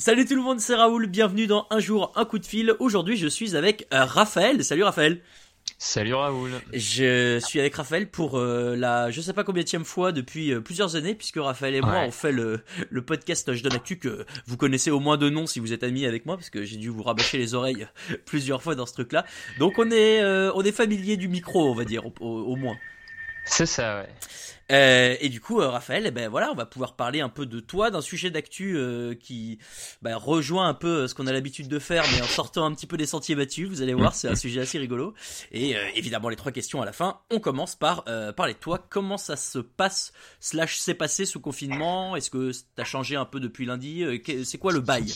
Salut tout le monde, c'est Raoul, bienvenue dans Un jour, un coup de fil. Aujourd'hui, je suis avec euh, Raphaël. Salut Raphaël. Salut Raoul. Je suis avec Raphaël pour euh, la je sais pas combien de fois depuis euh, plusieurs années puisque Raphaël et moi on fait le, le podcast Je donne actu que vous connaissez au moins de nom si vous êtes amis avec moi parce que j'ai dû vous rabâcher les oreilles plusieurs fois dans ce truc là. Donc on est on est familier du micro on va dire au moins. C'est ça ouais. Euh, et du coup, euh, Raphaël, eh ben voilà, on va pouvoir parler un peu de toi, d'un sujet d'actu euh, qui bah, rejoint un peu ce qu'on a l'habitude de faire, mais en sortant un petit peu des sentiers battus. Vous allez voir, c'est un sujet assez rigolo. Et évidemment, les trois questions à la fin. On commence par parler de toi. Comment ça se passe slash s'est passé ce confinement? Est-ce que t'as changé un peu depuis lundi? C'est quoi le bail?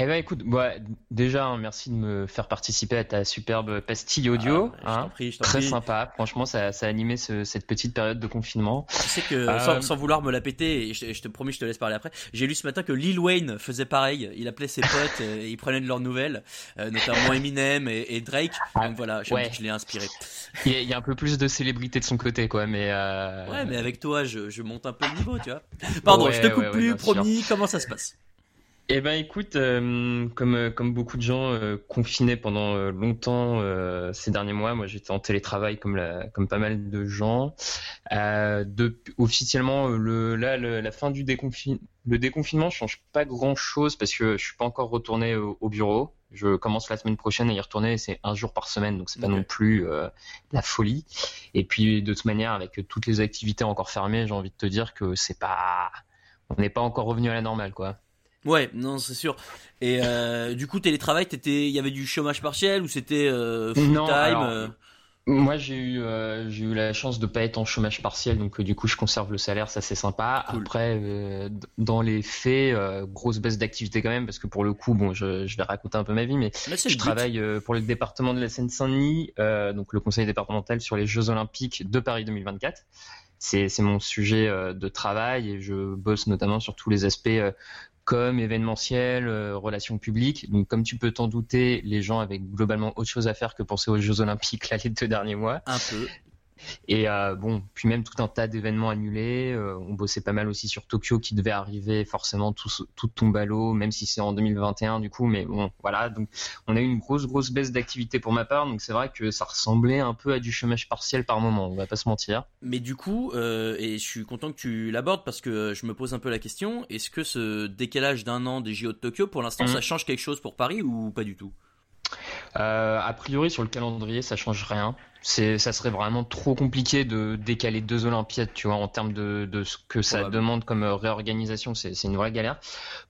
Eh ben écoute, bah, déjà, hein, merci de me faire participer à ta superbe pastille audio. Ah, hein. prie, Très sympa. Franchement, ça, ça a animé ce, cette petite période de confinement. Tu sais que euh, sans, vouloir me la péter, et je, te promets, je te laisse parler après. J'ai lu ce matin que Lil Wayne faisait pareil. Il appelait ses potes, et il prenait de leurs nouvelles, euh, notamment Eminem et, Drake. Ah, Donc voilà, je l'ai inspiré. Il y, a, un peu plus de célébrité de son côté, quoi. Mais euh, ouais, mais avec toi, je, monte un peu le niveau, tu vois. Pardon, je te coupe plus, promis. Comment ça se passe? Eh ben écoute, euh, comme euh, comme beaucoup de gens euh, confinés pendant longtemps ces derniers mois, moi j'étais en télétravail comme la, comme pas mal de gens. de, officiellement, le là la fin du déconfinement, le déconfinement change pas grand chose parce que je suis pas encore retourné au, bureau. Je commence la semaine prochaine à y retourner. C'est un jour par semaine, donc c'est pas non plus la folie. Et puis de toute manière, avec toutes les activités encore fermées, j'ai envie de te dire que c'est pas, on n'est pas encore revenu à la normale, quoi. Ouais, non, c'est sûr. Et euh, du coup, télétravail, il y avait du chômage partiel ou c'était euh, full time euh Moi, j'ai eu, j'ai eu la chance de pas être en chômage partiel, donc du coup, je conserve le salaire, ça c'est sympa. Après, dans les faits, grosse baisse d'activité quand même, parce que pour le coup, bon, je, vais raconter un peu ma vie, mais, je travaille pour le département de la Seine-Saint-Denis, donc le conseil départemental sur les Jeux Olympiques de Paris 2024 c'est mon sujet de travail et je bosse notamment sur tous les aspects comme événementiel, euh, relations publiques. Donc, comme tu peux t'en douter, les gens avaient globalement autre chose à faire que penser aux Jeux Olympiques là les deux derniers mois. Un peu. Et euh, bon, puis même tout un tas d'événements annulés. Euh, on bossait pas mal aussi sur Tokyo qui devait arriver forcément tout, tout tombe à l'eau, même si c'est en 2021 du coup. Mais bon, voilà. Donc on a eu une grosse grosse baisse d'activité pour ma part. Donc c'est vrai que ça ressemblait un peu à du chômage partiel par moment. On va pas se mentir. Mais du coup, euh, et je suis content que tu l'abordes parce que je me pose un peu la question. Est-ce que ce décalage d'un an des JO de Tokyo, pour l'instant, mmh. ça change quelque chose pour Paris ou pas du tout? Euh, a priori, sur le calendrier, ça change rien. C'est, ça serait vraiment trop compliqué de décaler deux Olympiades, tu vois, en termes de, de ce que ça demande comme euh, réorganisation. C'est, c'est une vraie galère.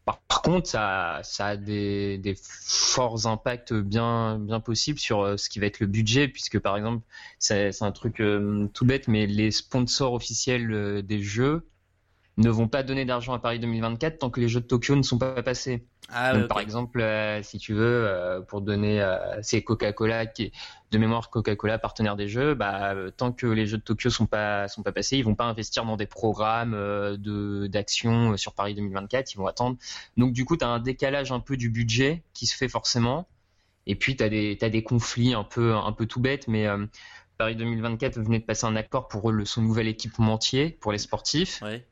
Par, contre, ça, ça a des, des forts impacts bien, bien possibles sur euh, ce qui va être le budget, puisque par exemple, c'est, c'est un truc tout bête, mais les sponsors officiels des Jeux ne vont pas donner d'argent à Paris 2024 tant que les Jeux de Tokyo ne sont pas passés. Ah, Par exemple, euh, si tu veux, euh, pour donner, euh, c'est Coca-Cola qui est de mémoire Coca-Cola partenaire des Jeux, bah, tant que les Jeux de Tokyo sont pas sont pas passés, ils vont pas investir dans des programmes de d'action sur Paris 2024, ils vont attendre. Donc du coup, tu as un décalage un peu du budget qui se fait forcément. Et puis tu as des t'as des conflits un peu un peu tout bêtes, mais Paris 2024 venait de passer un accord pour le, son nouvel équipementier pour les sportifs. Ouais.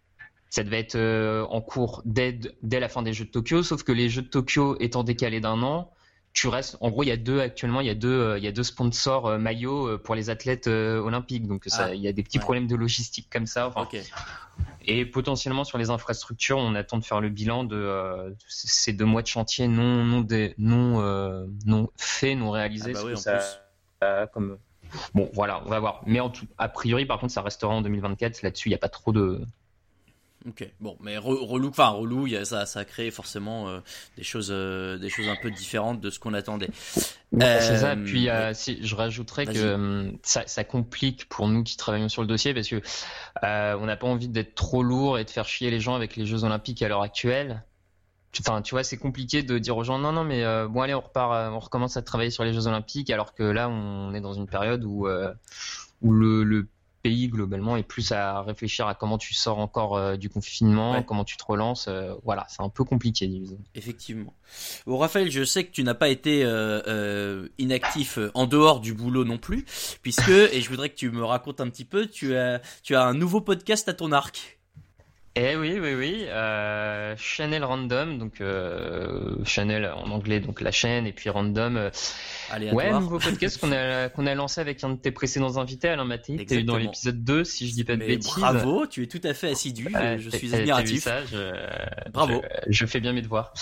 Ça devait être euh, en cours dès, dès la fin des Jeux de Tokyo, sauf que les Jeux de Tokyo étant décalés d'un an, tu restes. En gros, il y a deux actuellement, il y a deux, euh, il y a deux sponsors euh, maillots pour les athlètes olympiques. Donc, ça, ah. il y a des petits problèmes de logistique comme ça. Et potentiellement sur les infrastructures, on attend de faire le bilan de ces deux mois de chantier non non non non faits, non réalisés. Ah bah ça, comme bon, voilà, on va voir. Mais en tout, a priori, par contre, ça restera en 2024. Là-dessus, il n'y a pas trop de Ok, bon, mais relou, enfin relou, y a, ça, ça a créé forcément euh, des choses, euh, des choses un peu différentes de ce qu'on attendait. c'est ça. Euh, puis si, je rajouterais que ça, ça, complique pour nous qui travaillons sur le dossier parce que on n'a pas envie d'être trop lourd et de faire chier les gens avec les Jeux Olympiques à l'heure actuelle. Enfin, tu vois, c'est compliqué de dire aux gens non, non, mais bon, allez, on repart, on recommence à travailler sur les Jeux Olympiques, alors que là, on est dans une période où où le, le pays globalement et plus à réfléchir à comment tu sors encore euh, du confinement, comment tu te relances. Euh, voilà, c'est un peu compliqué, disons. Effectivement. Bon, Raphaël, je sais que tu n'as pas été euh, inactif en dehors du boulot non plus, puisque et je voudrais que tu me racontes un petit peu, tu as tu as un nouveau podcast à ton arc. Eh oui, oui, oui. Euh, Channel Random, donc euh, Channel en anglais, donc la chaîne, et puis Random. Euh, ouais, nouveau podcast qu'on a, qu'on a lancé avec un de tes précédents invités, Alain Maté. T'es dans l'épisode 2, si je dis pas de bêtises. Bravo, tu es tout à fait assidu. je suis admiratif. bravo. je, fais bien mes devoirs.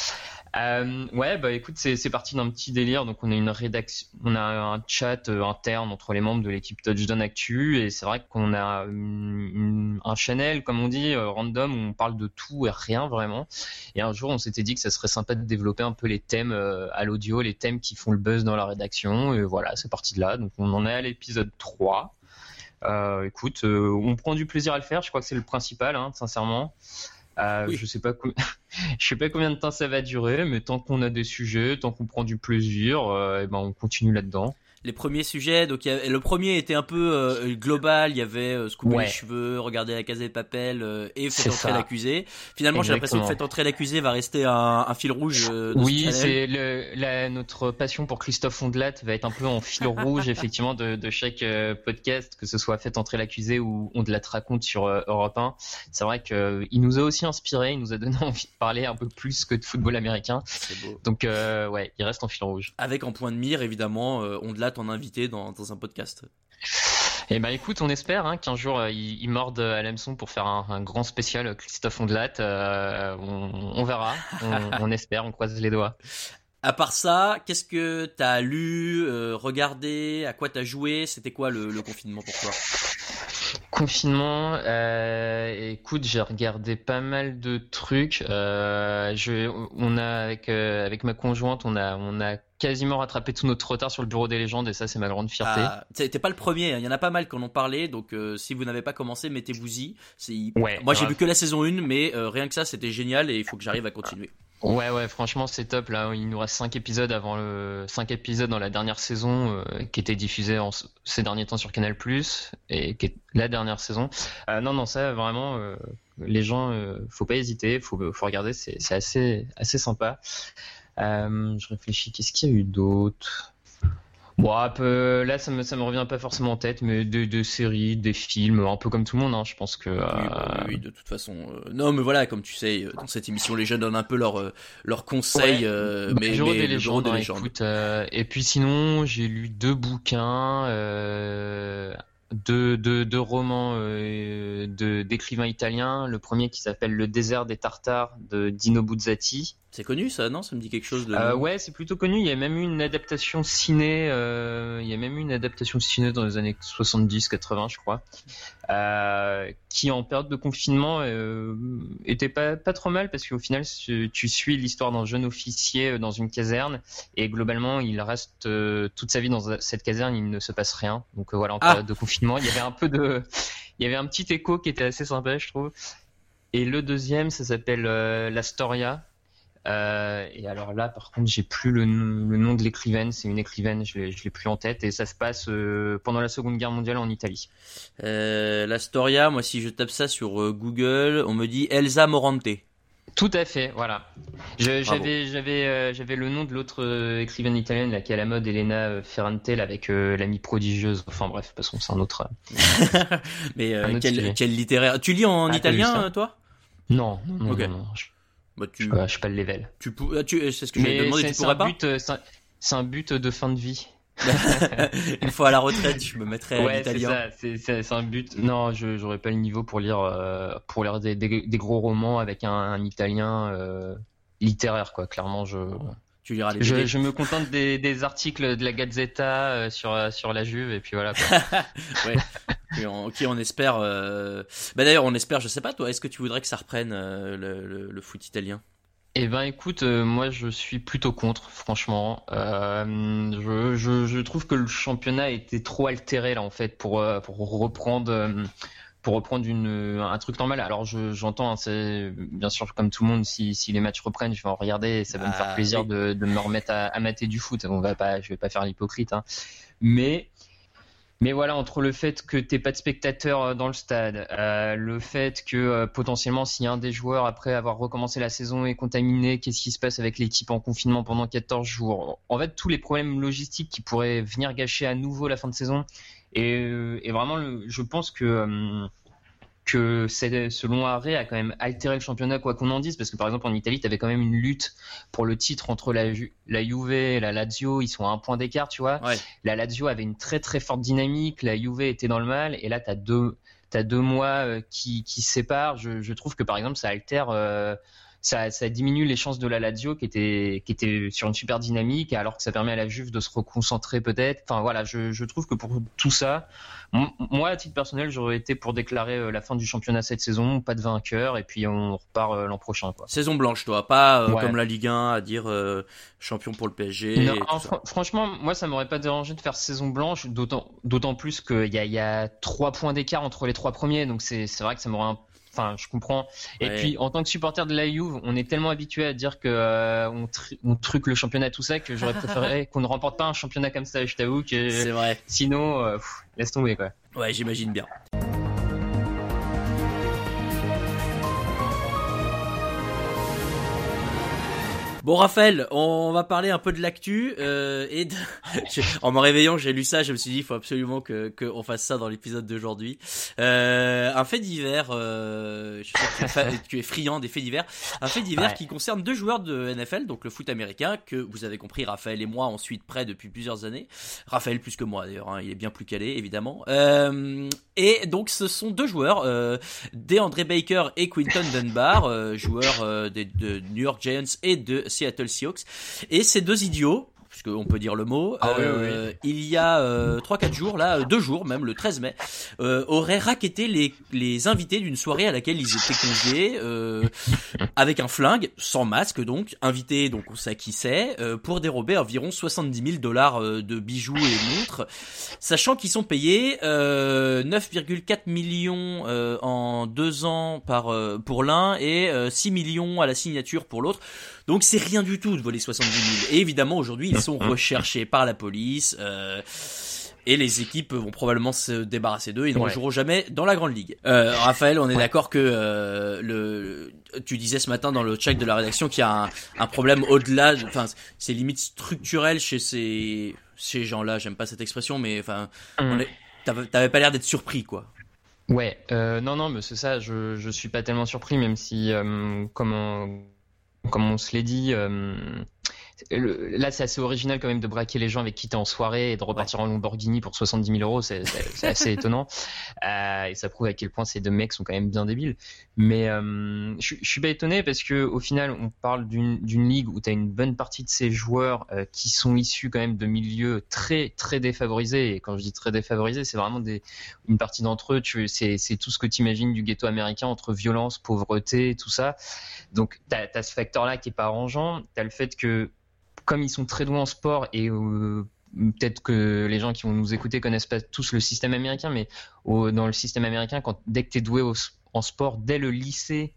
Euh, ouais, bah écoute, c'est parti d'un petit délire. Donc on a une rédaction, on a un chat euh, interne entre les membres de l'équipe Touchdown Actu et c'est vrai qu'on a un channel, comme on dit, euh, random où on parle de tout et rien vraiment. Et un jour, on s'était dit que ça serait sympa de développer un peu les thèmes euh, à l'audio, les thèmes qui font le buzz dans la rédaction. Et voilà, c'est parti de là. Donc on en est à l'épisode 3. Euh, écoute, on prend du plaisir à le faire. Je crois que c'est le principal, hein, sincèrement. Euh, Je sais pas je sais pas combien de temps ça va durer, mais tant qu'on a des sujets, tant qu'on prend du plaisir, euh, et ben on continue là-dedans les premiers sujets. Donc le premier était un peu euh, global. Il y avait euh, se couper les cheveux, regarder la case des papel euh, et faire entrer l'accusé. Finalement, j'ai l'impression que fait entrer l'accusé va rester un, un fil rouge. Euh, oui, c'est le, notre passion pour Christophe Ondelat va être un peu en fil rouge effectivement de, de chaque podcast, que ce soit fait entrer l'accusé ou Ondelat raconte sur Europe 1. C'est vrai que il nous a aussi inspiré, il nous a donné envie de parler un peu plus que de football américain. Beau. Donc ouais, il reste en fil rouge. Avec en point de mire évidemment Ondelat ton invité dans, dans un podcast. Eh ben écoute, on espère hein, qu'un jour euh, il, morde à l'hameçon pour faire un, grand spécial Christophe Ondelat. Euh, on, verra, on, espère, on croise les doigts. À part ça, qu'est-ce que t'as lu, euh, regardé, à quoi t'as joué? C'était quoi le, le, confinement pour toi? Confinement, euh, écoute, j'ai regardé pas mal de trucs. Euh, je, on a avec euh, avec ma conjointe, on a on a quasiment rattrapé tout notre retard sur le bureau des légendes et ça c'est ma grande fierté. Ah, T'es pas le premier, hein. il y en a pas mal qui en ont parlé, donc euh, si vous n'avez pas commencé, mettez-vous-y. Ouais, Moi j'ai vu que la saison 1, mais euh, rien que ça c'était génial et il faut que j'arrive à continuer. Ouais, ouais, franchement, c'est top. Là, il nous reste 5 épisodes avant le 5 épisodes dans la dernière saison euh, qui était diffusée en... ces derniers temps sur Canal et qui est la dernière saison. Non, non, ça vraiment, les gens, faut pas hésiter, faut, faut regarder, c'est assez, assez sympa. Je réfléchis, qu'est-ce qu'il y a eu d'autre? Bon, un peu, là, ça me, ça me revient pas forcément en tête, mais des, séries, des films, un peu comme tout le monde, hein, je pense que. Oui, bah, oui, de toute façon. Euh, non, mais voilà, comme tu sais, euh, dans cette émission, les jeunes donnent un peu leurs euh, conseils, bah, mais, mais des légendes. Des légendes. Écoute, et puis sinon, j'ai lu deux bouquins, deux, deux, deux romans d'écrivains italiens. Le premier qui s'appelle Le désert des Tartares de Dino Buzzati c'est connu ça, non? Ça me dit quelque chose de. Euh, ouais, c'est plutôt connu. Il y a même eu une adaptation ciné. Euh, il y a même eu une adaptation ciné dans les années 70-80, je crois, euh, qui en période de confinement euh, était pas pas trop mal parce qu'au final, tu suis l'histoire d'un jeune officier dans une caserne et globalement, il reste toute sa vie dans cette caserne. Il ne se passe rien. Donc voilà, en ah. période de confinement, il y avait un peu de, il y avait un petit écho qui était assez sympa, je trouve. Et le deuxième, ça s'appelle La Storia euh, et alors là, par contre, j'ai plus le, nom de l'écrivaine. C'est une écrivaine, je l'ai plus en tête. Et ça se passe euh, pendant la Seconde Guerre mondiale en Italie. Euh, la Storia, moi, si je tape ça sur Google, on me dit Elsa Morante. Tout à fait, voilà. J'avais j'avais le nom de l'autre écrivaine italienne là qui est à la mode, Elena Ferrante, avec l'amie prodigieuse. Enfin bref, passons, c'est un autre. Mais quel, quel, littéraire. Tu lis en ah, italien, toi? Non, non, non, non, bah, tu... je, suis pas le level. Tu, ah, tu... C'est ce que j'avais demandé, tu pourrais pas euh, C'est un but de fin de vie. Une fois à la retraite, je me mettrais à l'italien. C'est ça, c'est un but. Non, je j'aurais pas le niveau pour lire euh, pour lire des, des, gros romans avec un, un italien euh, littéraire quoi. Clairement, je tu liras les je, je, me contente des, des, articles de la Gazzetta euh, sur sur la Juve et puis voilà. Quoi. ouais. on espère. Euh... Bah d'ailleurs, on espère. Je sais pas toi. Est-ce que tu voudrais que ça reprenne euh, le, le, foot italien? Eh ben écoute, euh, moi je suis plutôt contre, franchement. Je, je, je, trouve que le championnat était trop altéré là en fait pour pour reprendre pour reprendre une, un truc normal. Alors j'entends, hein, bien sûr comme tout le monde, si, si les matchs reprennent, je vais en regarder et ça va me faire ah, plaisir de, de me remettre à, à, mater du foot. On va pas, je vais pas faire l'hypocrite, hein. mais mais voilà, entre le fait que t'es pas de spectateurs euh, dans le stade, euh, le fait que euh, potentiellement s'il y a un des joueurs après avoir recommencé la saison est contaminé, qu'est-ce qui se passe avec l'équipe en confinement pendant 14 jours? En fait, tous les problèmes logistiques qui pourraient venir gâcher à nouveau la fin de saison. Et, et vraiment, je pense que que ce long arrêt a quand même altéré le championnat, quoi qu'on en dise, parce que par exemple en Italie, tu avais quand même une lutte pour le titre entre la, la Juve et la Lazio, ils sont à un point d'écart, tu vois. La Lazio avait une très très forte dynamique, la Juve était dans le mal, et là, tu as deux, as deux mois euh, qui, qui séparent. Je, je, trouve que par exemple, ça altère. Euh, ça, ça, diminue les chances de la Lazio qui était, qui était sur une super dynamique, alors que ça permet à la Juve de se reconcentrer peut-être. Enfin voilà, je, je, trouve que pour tout ça, moi à titre personnel, j'aurais été pour déclarer euh, la fin du championnat cette saison, pas de vainqueur, et puis on repart euh, l'an prochain. Quoi. Saison blanche, toi, pas euh, comme la Ligue 1 à dire champion pour le PSG. Non, franchement, moi ça m'aurait pas dérangé de faire saison blanche, d'autant, d'autant plus qu'il y a, y a trois points d'écart entre les trois premiers, donc c'est, c'est vrai que ça m'aurait un Enfin, je comprends. Et puis, en tant que supporter de la Juve, on est tellement habitué à dire que euh, on, truque le championnat tout ça que j'aurais préféré qu'on ne remporte pas un championnat comme ça. Je t'avoue que c'est vrai. Sinon, euh, laisse tomber quoi. Ouais, j'imagine bien. Bon Raphaël, on va parler un peu de l'actu euh, et en me réveillant j'ai lu ça, je me suis dit il faut absolument que qu'on fasse ça dans l'épisode d'aujourd'hui. Euh, un fait divers, euh, je sais que tu es friand des faits divers, un fait divers qui concerne deux joueurs de NFL, donc le foot américain que vous avez compris, Raphaël et moi ensuite près depuis plusieurs années. Raphaël plus que moi d'ailleurs, hein, il est bien plus calé évidemment. Euh, et donc ce sont deux joueurs, euh, DeAndre Baker et Quinton Dunbar, euh, joueurs euh, de, de New York Giants et de Seattle Seahawks. Et ces deux idiots, puisqu'on peut dire le mot, ah euh, il y a euh, 3-4 jours, là, deux jours même, le 13 mai, euh, auraient raquetté les, les invités d'une soirée à laquelle ils étaient conviés, euh, avec un flingue, sans masque donc, invités, donc on sait qui c'est, euh, pour dérober environ 70 000 dollars de bijoux et montres, sachant qu'ils sont payés 9,4 millions en deux ans par pour l'un et 6 millions à la signature pour l'autre. Donc c'est rien du tout de voler 70 000. Et évidemment aujourd'hui ils sont recherchés par la police. Euh, et les équipes vont probablement se débarrasser d'eux. Ils ne joueront jamais dans la grande ligue. Euh, Raphaël, on est d'accord que euh, le, tu disais ce matin dans le check de la rédaction qu'il y a un, un problème au-delà. Enfin, c'est limite structurel chez ces ces gens-là. J'aime pas cette expression, mais enfin, mm. t'avais pas l'air d'être surpris, quoi. Ouais, euh, non, non, mais c'est ça. Je je suis pas tellement surpris, même si euh, comment comme on se l'est dit, là, c'est assez original quand même de braquer les gens avec qui tu es en soirée et de repartir en Lamborghini pour 70 000 euros. C'est assez étonnant. Euh, et ça prouve à quel point ces deux mecs sont quand même bien débiles. Mais euh, je, je suis pas étonné parce que au final, on parle d'une ligue où tu as une bonne partie de ces joueurs euh, qui sont issus quand même de milieux très très défavorisés. Et quand je dis très défavorisés, c'est vraiment des, une partie d'entre eux. C'est tout ce que tu imagines du ghetto américain entre violence, pauvreté, tout ça. Donc tu as, as, ce facteur-là qui est pas arrangeant. Tu as le fait que comme ils sont très doués en sport et euh, peut-être que les gens qui vont nous écouter connaissent pas tous le système américain, mais dans le système américain, quand dès que tu es doué en sport, dès le lycée,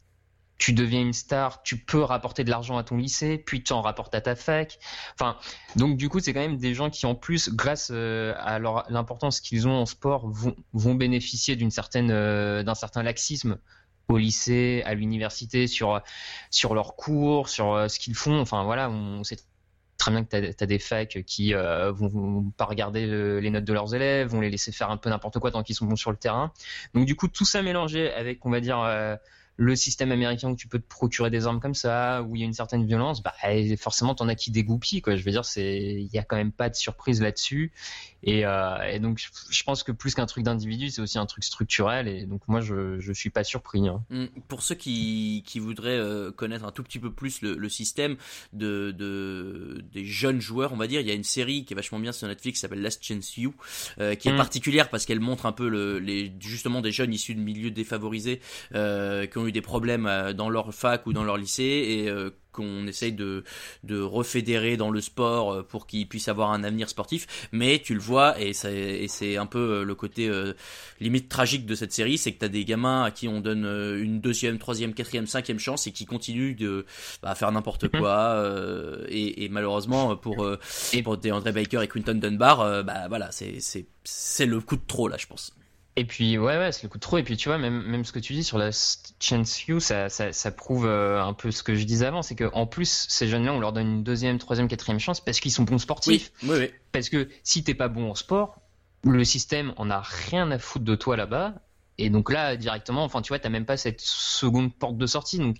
tu deviens une star, tu peux rapporter de l'argent à ton lycée, puis tu en rapportes à ta fac. Enfin, donc du coup, c'est quand même des gens qui, en plus, grâce euh, à l'importance qu'ils ont en sport, vont, bénéficier d'une certaine, euh, d'un certain laxisme au lycée, à l'université, sur sur leurs cours, sur ce qu'ils font. Enfin voilà, on sait très bien que tu as, des facs qui euh, vont, pas regarder les notes de leurs élèves, vont les laisser faire un peu n'importe quoi tant qu'ils sont bons sur le terrain. Donc du coup, tout ça mélangé avec, on va dire, euh, le système américain où tu peux te procurer des armes comme ça, où il y a une certaine violence, bah, forcément, t'en as qui dégoupillent, quoi. Je veux dire, c'est, il y a quand même pas de surprise là-dessus. Et, euh, et, donc, je pense que plus qu'un truc d'individu, c'est aussi un truc structurel. Et donc, moi, je, je suis pas surpris. Hein. Hum, pour ceux qui, qui voudraient euh, connaître un tout petit peu plus le, le système de, de, des jeunes joueurs, on va dire, il y a une série qui est vachement bien sur Netflix, qui s'appelle Last Chance You, euh, qui est hum. particulière parce qu'elle montre un peu le, les, justement des jeunes issus de milieux défavorisés euh, qui ont eu des problèmes euh, dans leur fac ou dans leur lycée et euh, qu'on essaye de, de refédérer dans le sport euh, pour qu'ils puissent avoir un avenir sportif. Mais tu le vois, et c'est un peu le côté limite tragique de cette série, c'est que tu as des gamins à qui on donne une deuxième, troisième, quatrième, cinquième chance et qui continuent de bah, faire n'importe mhm. quoi. et, et, malheureusement, pour, et pour André Baker et Quinton Dunbar, bah voilà, c'est le coup de trop là, je pense. Et puis, ouais, ouais, c'est le coup de trop. Et puis, tu vois, même, même ce que tu dis sur la Chance You, ça, ça, ça prouve euh, un peu ce que je disais avant. C'est qu'en plus, ces jeunes-là, on leur donne une deuxième, troisième, quatrième chance parce qu'ils sont bons sportifs. Oui, oui, oui. Parce que si t'es pas bon en sport, le système en a rien à foutre de toi là-bas. Et donc là directement, enfin tu vois, t'as même pas cette seconde porte de sortie. Donc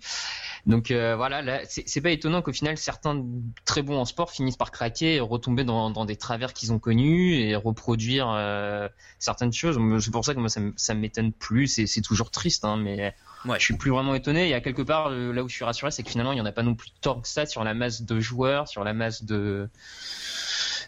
donc euh, voilà, là, c'est pas étonnant qu'au final certains très bons en sport finissent par craquer, et retomber dans, dans des travers qu'ils ont connus et reproduire euh, certaines choses. C'est pour ça que moi ça, ça m'étonne plus. C'est toujours triste, hein, mais Ouais. Je suis plus vraiment étonné. Il y a quelque part là où je suis rassuré, c'est que finalement il n'y en a pas non plus tant que ça sur la masse de joueurs, sur la masse de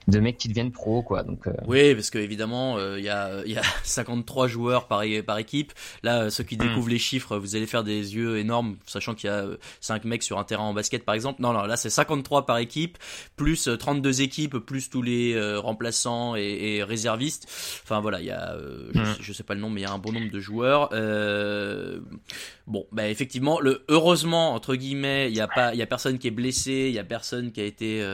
de mecs qui deviennent pro quoi donc euh. oui parce que évidemment euh, il y a il y a 53 joueurs par par équipe là euh, ceux qui hmm. découvrent les chiffres vous allez faire des yeux énormes sachant qu'il y a 5 mecs sur un terrain en basket par exemple non non là c'est 53 par équipe plus 32 équipes plus tous les remplaçants et, réservistes enfin voilà il y a je, hmm. sais, je, sais, pas le nom mais il y a un bon nombre de joueurs bon bah effectivement le heureusement entre guillemets il y a pas il y a personne qui est blessé il y a personne qui a été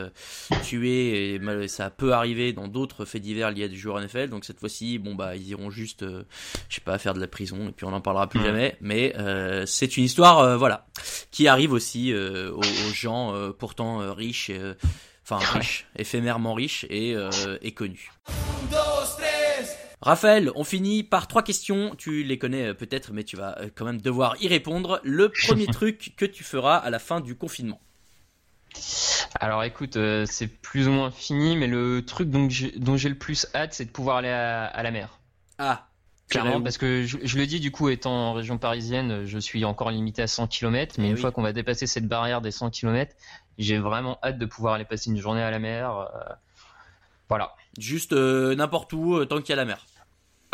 tué et ça peut arriver dans d'autres faits divers liés à des joueurs NFL. Donc cette fois-ci, bon bah ils iront juste, euh, je sais pas, faire de la prison et puis on n'en parlera plus jamais. Mais euh, c'est une histoire, euh, voilà, qui arrive aussi aux, gens pourtant riches, enfin riches, éphémèrement riches et, et connus. Raphaël, on finit par trois questions. Tu les connais peut-être, mais tu vas quand même devoir y répondre. Le premier truc que tu feras à la fin du confinement. Alors écoute, euh, c'est plus ou moins fini, mais le truc dont j'ai le plus hâte, c'est de pouvoir aller à, la mer. Ah, Clairement, parce que je, le dis du coup, étant en région parisienne, je suis encore limité à 100 km, mais eh une fois qu'on va dépasser cette barrière des 100 km, j'ai vraiment hâte de pouvoir aller passer une journée à la mer. Euh, voilà. Juste euh, n'importe où, tant qu'il y a la mer.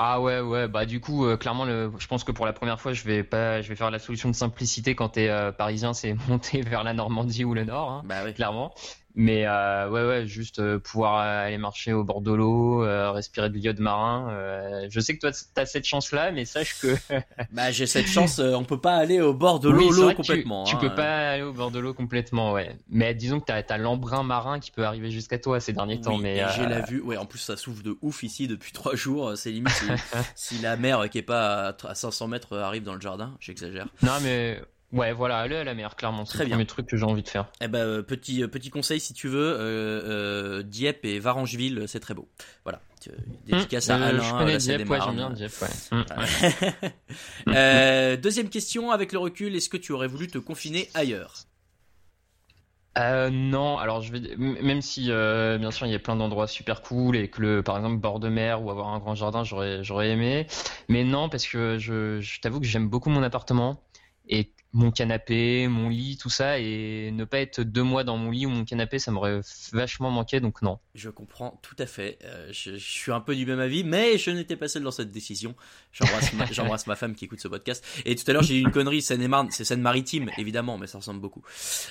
Ah ouais ouais bah du coup clairement le, je pense que pour la première fois je vais pas je vais faire la solution de simplicité quand t'es parisien c'est monter vers la Normandie ou le Nord hein, bah oui. clairement mais euh, ouais, ouais, juste euh, pouvoir aller marcher au bord de l'eau, euh, respirer de l'iode marin. Euh, je sais que toi, tu as cette chance-là, mais sache que. bah, j'ai cette chance, on peut pas aller au bord de l'eau complètement. Tu, tu, peux hein. pas aller au bord de l'eau complètement, ouais. Mais disons que tu as, l'embrun marin qui peut arriver jusqu'à toi ces derniers temps. mais j'ai la vue, ouais, en plus ça souffle de ouf ici depuis trois jours. C'est limite si, si, la mer qui est pas à 500 mètres arrive dans le jardin, j'exagère. Non, mais Ouais, voilà, aller à la mer, clairement. C'est le premier truc que j'ai envie de faire. Eh ben, euh, petit, euh, petit conseil, si tu veux, euh, euh Dieppe et Varangeville, c'est très beau. Voilà. Dédicace à Alain. Je connais Dieppe, ouais, j'aime bien Dieppe, ouais. euh, deuxième question, avec le recul, est-ce que tu aurais voulu te confiner ailleurs? Euh, non, alors je vais même si euh, bien sûr il y a plein d'endroits super cool et que le par exemple bord de mer ou avoir un grand jardin j'aurais j'aurais aimé, mais non parce que je, je t'avoue que j'aime beaucoup mon appartement et mon canapé, mon lit, tout ça, et ne pas être deux mois dans mon lit ou mon canapé, ça m'aurait vachement manqué, donc non. Je comprends tout à fait. Euh, je, suis un peu du même avis, mais je n'étais pas seul dans cette décision. J'embrasse ma, ma, femme qui écoute ce podcast. Et tout à l'heure, j'ai eu une connerie, Seine-et-Marne, c'est Seine-Maritime, évidemment, mais ça ressemble beaucoup.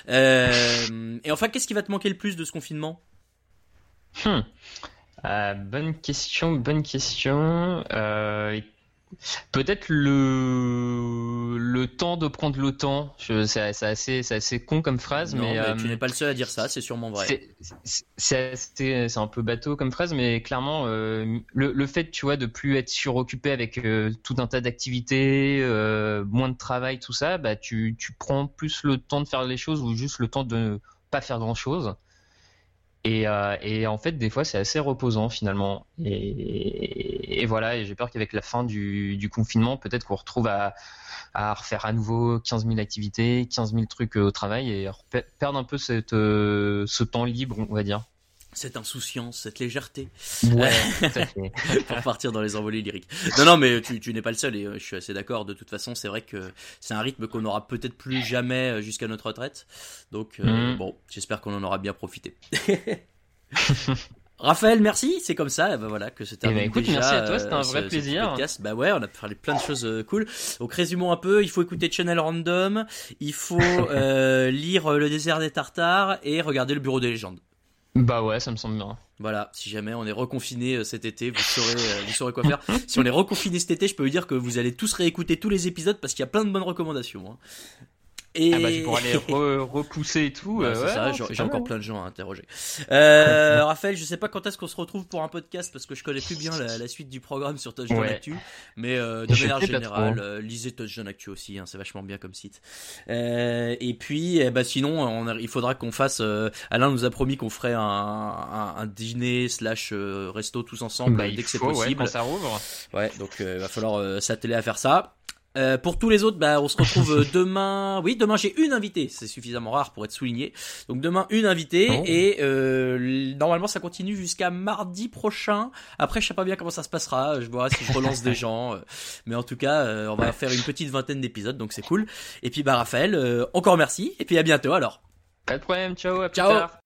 Euh, et enfin, qu'est-ce qui va te manquer le plus de ce confinement? Hmm. euh, Bonne question, bonne question. Peut-être le le temps de prendre le temps. C'est assez c'est assez con comme phrase, mais, euh, tu n'es pas le seul à dire ça. C'est sûrement vrai. C'est un peu bateau comme phrase, mais clairement euh, le, le fait tu vois de plus être suroccupé avec euh, tout un tas d'activités, moins de travail, tout ça, bah tu tu prends plus le temps de faire les choses ou juste le temps de ne pas faire grand chose. Et, euh, et, en fait, des fois, c'est assez reposant finalement. Et, voilà, et j'ai peur qu'avec la fin du, du confinement, peut-être qu'on retrouve à, à, refaire à nouveau 15 000 activités, 15 000 trucs au travail et perdre un peu cette, euh, ce temps libre, on va dire cette insouciance, cette légèreté. Ouais, pour partir dans les envolées lyriques. Non, non, mais tu, tu n'es pas le seul et euh, je suis assez d'accord. De toute façon, c'est vrai que c'est un rythme qu'on n'aura peut-être plus jamais euh, jusqu'à notre retraite. Donc, euh, mhm. bon, j'espère qu'on en aura bien profité. Raphaël, merci. C'est comme ça, ben voilà, que c'était. Eh ben, écoute, merci à toi, c'était un vrai plaisir. Bah ouais, on a parlé plein de choses cool. Donc résumons un peu. Il faut écouter Channel Random. Il faut lire Le désert des Tartares et regarder Le Bureau des légendes. Bah ouais, ça me semble bien. Voilà, si jamais on est reconfiné euh, cet été, vous saurez, euh, vous saurez quoi faire. si on est reconfiné cet été, je peux vous dire que vous allez tous réécouter tous les épisodes parce qu'il y a plein de bonnes recommandations. Hein. Et... Ah bah, pour aller repousser et tout. c'est ça, j'ai encore plein de gens à interroger. Euh, Raphaël, je sais pas quand est-ce qu'on se retrouve pour un podcast parce que je connais plus bien la, suite du programme sur Touchdown ouais. Actu, mais euh, de manière générale, euh, lisez Touchdown Actu aussi, hein, c'est vachement bien comme site. Euh, et puis, eh bah sinon, on il faudra qu'on fasse. Euh, Alain nous a promis qu'on ferait un, un, un dîner slash resto tous ensemble bah, dès que c'est possible. Ouais, quand ça rouvre. Ouais, donc il va falloir s'atteler à faire ça. Euh, pour tous les autres, bah, on se retrouve euh, demain. Oui, demain j'ai une invitée, c'est suffisamment rare pour être souligné. Donc demain une invitée oh. et euh, normalement ça continue jusqu'à mardi prochain. Après je sais pas bien comment ça se passera, je vois si je relance des gens, mais en tout cas on va faire une petite vingtaine d'épisodes donc c'est cool. Et puis bah Raphaël, encore merci et puis à bientôt alors. Pas de problème, ciao, à plus ciao. tard.